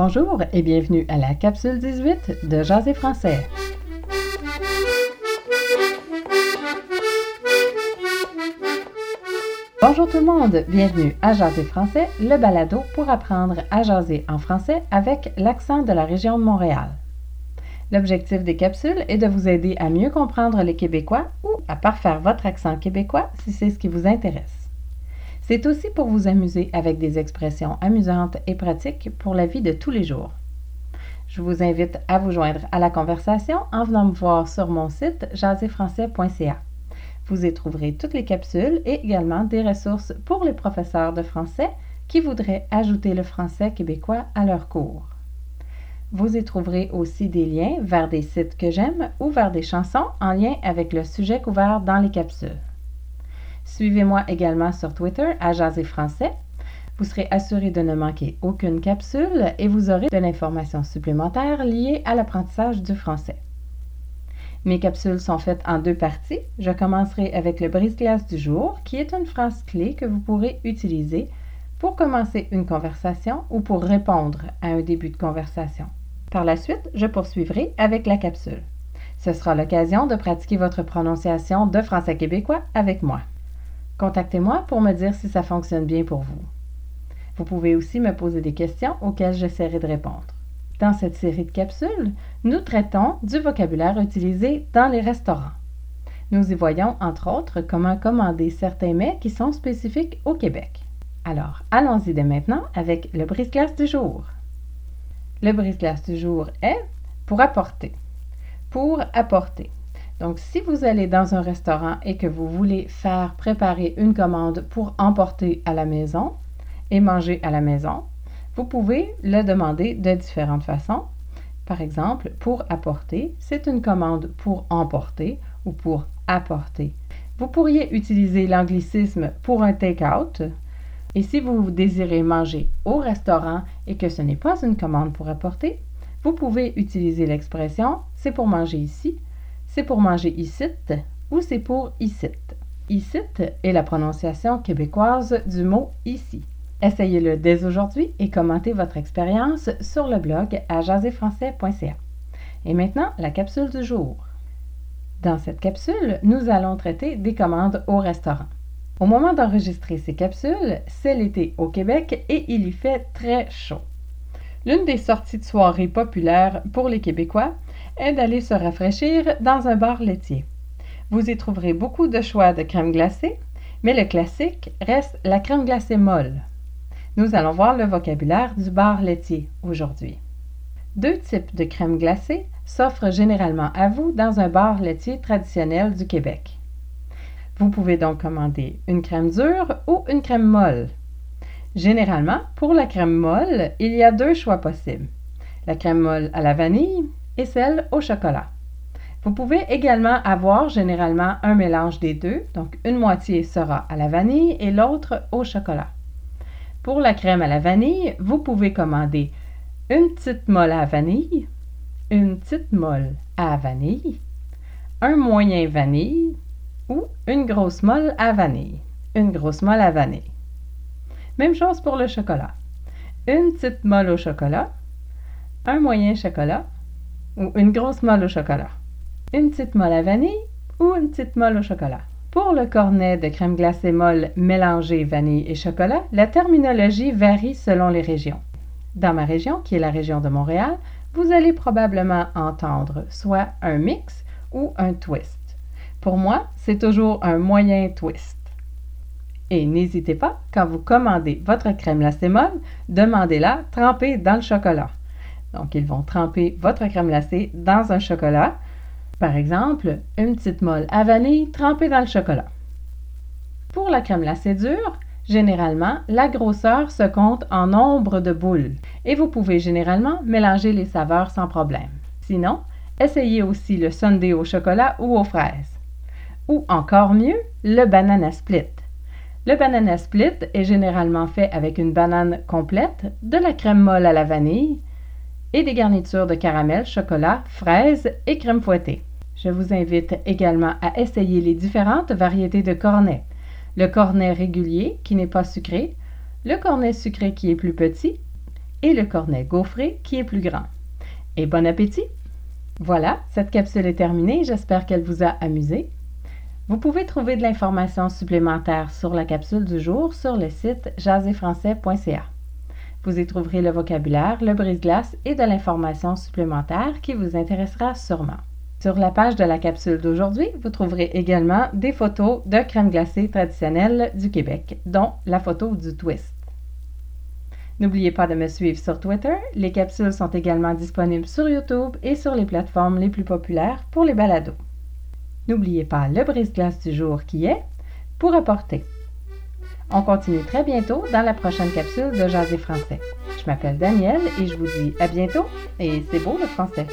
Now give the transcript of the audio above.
Bonjour et bienvenue à la capsule 18 de Jaser français. Bonjour tout le monde, bienvenue à Jaser français, le balado pour apprendre à jaser en français avec l'accent de la région de Montréal. L'objectif des capsules est de vous aider à mieux comprendre les Québécois ou à parfaire votre accent québécois si c'est ce qui vous intéresse. C'est aussi pour vous amuser avec des expressions amusantes et pratiques pour la vie de tous les jours. Je vous invite à vous joindre à la conversation en venant me voir sur mon site jaserfrançais.ca. Vous y trouverez toutes les capsules et également des ressources pour les professeurs de français qui voudraient ajouter le français québécois à leur cours. Vous y trouverez aussi des liens vers des sites que j'aime ou vers des chansons en lien avec le sujet couvert dans les capsules. Suivez-moi également sur Twitter à Jaser Français. Vous serez assuré de ne manquer aucune capsule et vous aurez de l'information supplémentaire liée à l'apprentissage du français. Mes capsules sont faites en deux parties. Je commencerai avec le brise-glace du jour, qui est une phrase clé que vous pourrez utiliser pour commencer une conversation ou pour répondre à un début de conversation. Par la suite, je poursuivrai avec la capsule. Ce sera l'occasion de pratiquer votre prononciation de français québécois avec moi. Contactez-moi pour me dire si ça fonctionne bien pour vous. Vous pouvez aussi me poser des questions auxquelles j'essaierai de répondre. Dans cette série de capsules, nous traitons du vocabulaire utilisé dans les restaurants. Nous y voyons, entre autres, comment commander certains mets qui sont spécifiques au Québec. Alors, allons-y dès maintenant avec le brise-glace du jour. Le brise-glace du jour est pour apporter. Pour apporter. Donc, si vous allez dans un restaurant et que vous voulez faire préparer une commande pour emporter à la maison et manger à la maison, vous pouvez le demander de différentes façons. Par exemple, pour apporter, c'est une commande pour emporter ou pour apporter. Vous pourriez utiliser l'anglicisme pour un take-out, et si vous désirez manger au restaurant et que ce n'est pas une commande pour apporter, vous pouvez utiliser l'expression c'est pour manger ici, c'est pour manger ici ou c'est pour ici? Ici est la prononciation québécoise du mot ici. Essayez-le dès aujourd'hui et commentez votre expérience sur le blog à jaserfrançais.ca. Et maintenant, la capsule du jour. Dans cette capsule, nous allons traiter des commandes au restaurant. Au moment d'enregistrer ces capsules, c'est l'été au Québec et il y fait très chaud. L'une des sorties de soirée populaires pour les Québécois est d'aller se rafraîchir dans un bar laitier. Vous y trouverez beaucoup de choix de crème glacée, mais le classique reste la crème glacée molle. Nous allons voir le vocabulaire du bar laitier aujourd'hui. Deux types de crème glacée s'offrent généralement à vous dans un bar laitier traditionnel du Québec. Vous pouvez donc commander une crème dure ou une crème molle. Généralement, pour la crème molle, il y a deux choix possibles. La crème molle à la vanille et celle au chocolat. Vous pouvez également avoir généralement un mélange des deux, donc une moitié sera à la vanille et l'autre au chocolat. Pour la crème à la vanille, vous pouvez commander une petite molle à vanille, une petite molle à vanille, un moyen vanille ou une grosse molle à vanille. Une grosse molle à vanille. Même chose pour le chocolat. Une petite molle au chocolat, un moyen chocolat ou une grosse molle au chocolat. Une petite molle à vanille ou une petite molle au chocolat. Pour le cornet de crème glacée molle mélangée vanille et chocolat, la terminologie varie selon les régions. Dans ma région, qui est la région de Montréal, vous allez probablement entendre soit un mix ou un twist. Pour moi, c'est toujours un moyen twist. Et n'hésitez pas, quand vous commandez votre crème glacée molle, demandez-la trempée dans le chocolat. Donc, ils vont tremper votre crème glacée dans un chocolat. Par exemple, une petite molle à vanille trempée dans le chocolat. Pour la crème glacée dure, généralement, la grosseur se compte en nombre de boules et vous pouvez généralement mélanger les saveurs sans problème. Sinon, essayez aussi le sundae au chocolat ou aux fraises ou encore mieux, le banana split. Le banana split est généralement fait avec une banane complète, de la crème molle à la vanille et des garnitures de caramel, chocolat, fraises et crème fouettée. Je vous invite également à essayer les différentes variétés de cornet. Le cornet régulier qui n'est pas sucré, le cornet sucré qui est plus petit et le cornet gaufré qui est plus grand. Et bon appétit! Voilà, cette capsule est terminée, j'espère qu'elle vous a amusé. Vous pouvez trouver de l'information supplémentaire sur la capsule du jour sur le site jaséfrançais.ca. Vous y trouverez le vocabulaire, le brise-glace et de l'information supplémentaire qui vous intéressera sûrement. Sur la page de la capsule d'aujourd'hui, vous trouverez également des photos de crème glacée traditionnelle du Québec, dont la photo du twist. N'oubliez pas de me suivre sur Twitter. Les capsules sont également disponibles sur YouTube et sur les plateformes les plus populaires pour les balados. N'oubliez pas le brise-glace du jour qui est pour apporter. On continue très bientôt dans la prochaine capsule de Jaser français. Je m'appelle Danielle et je vous dis à bientôt et c'est beau le français.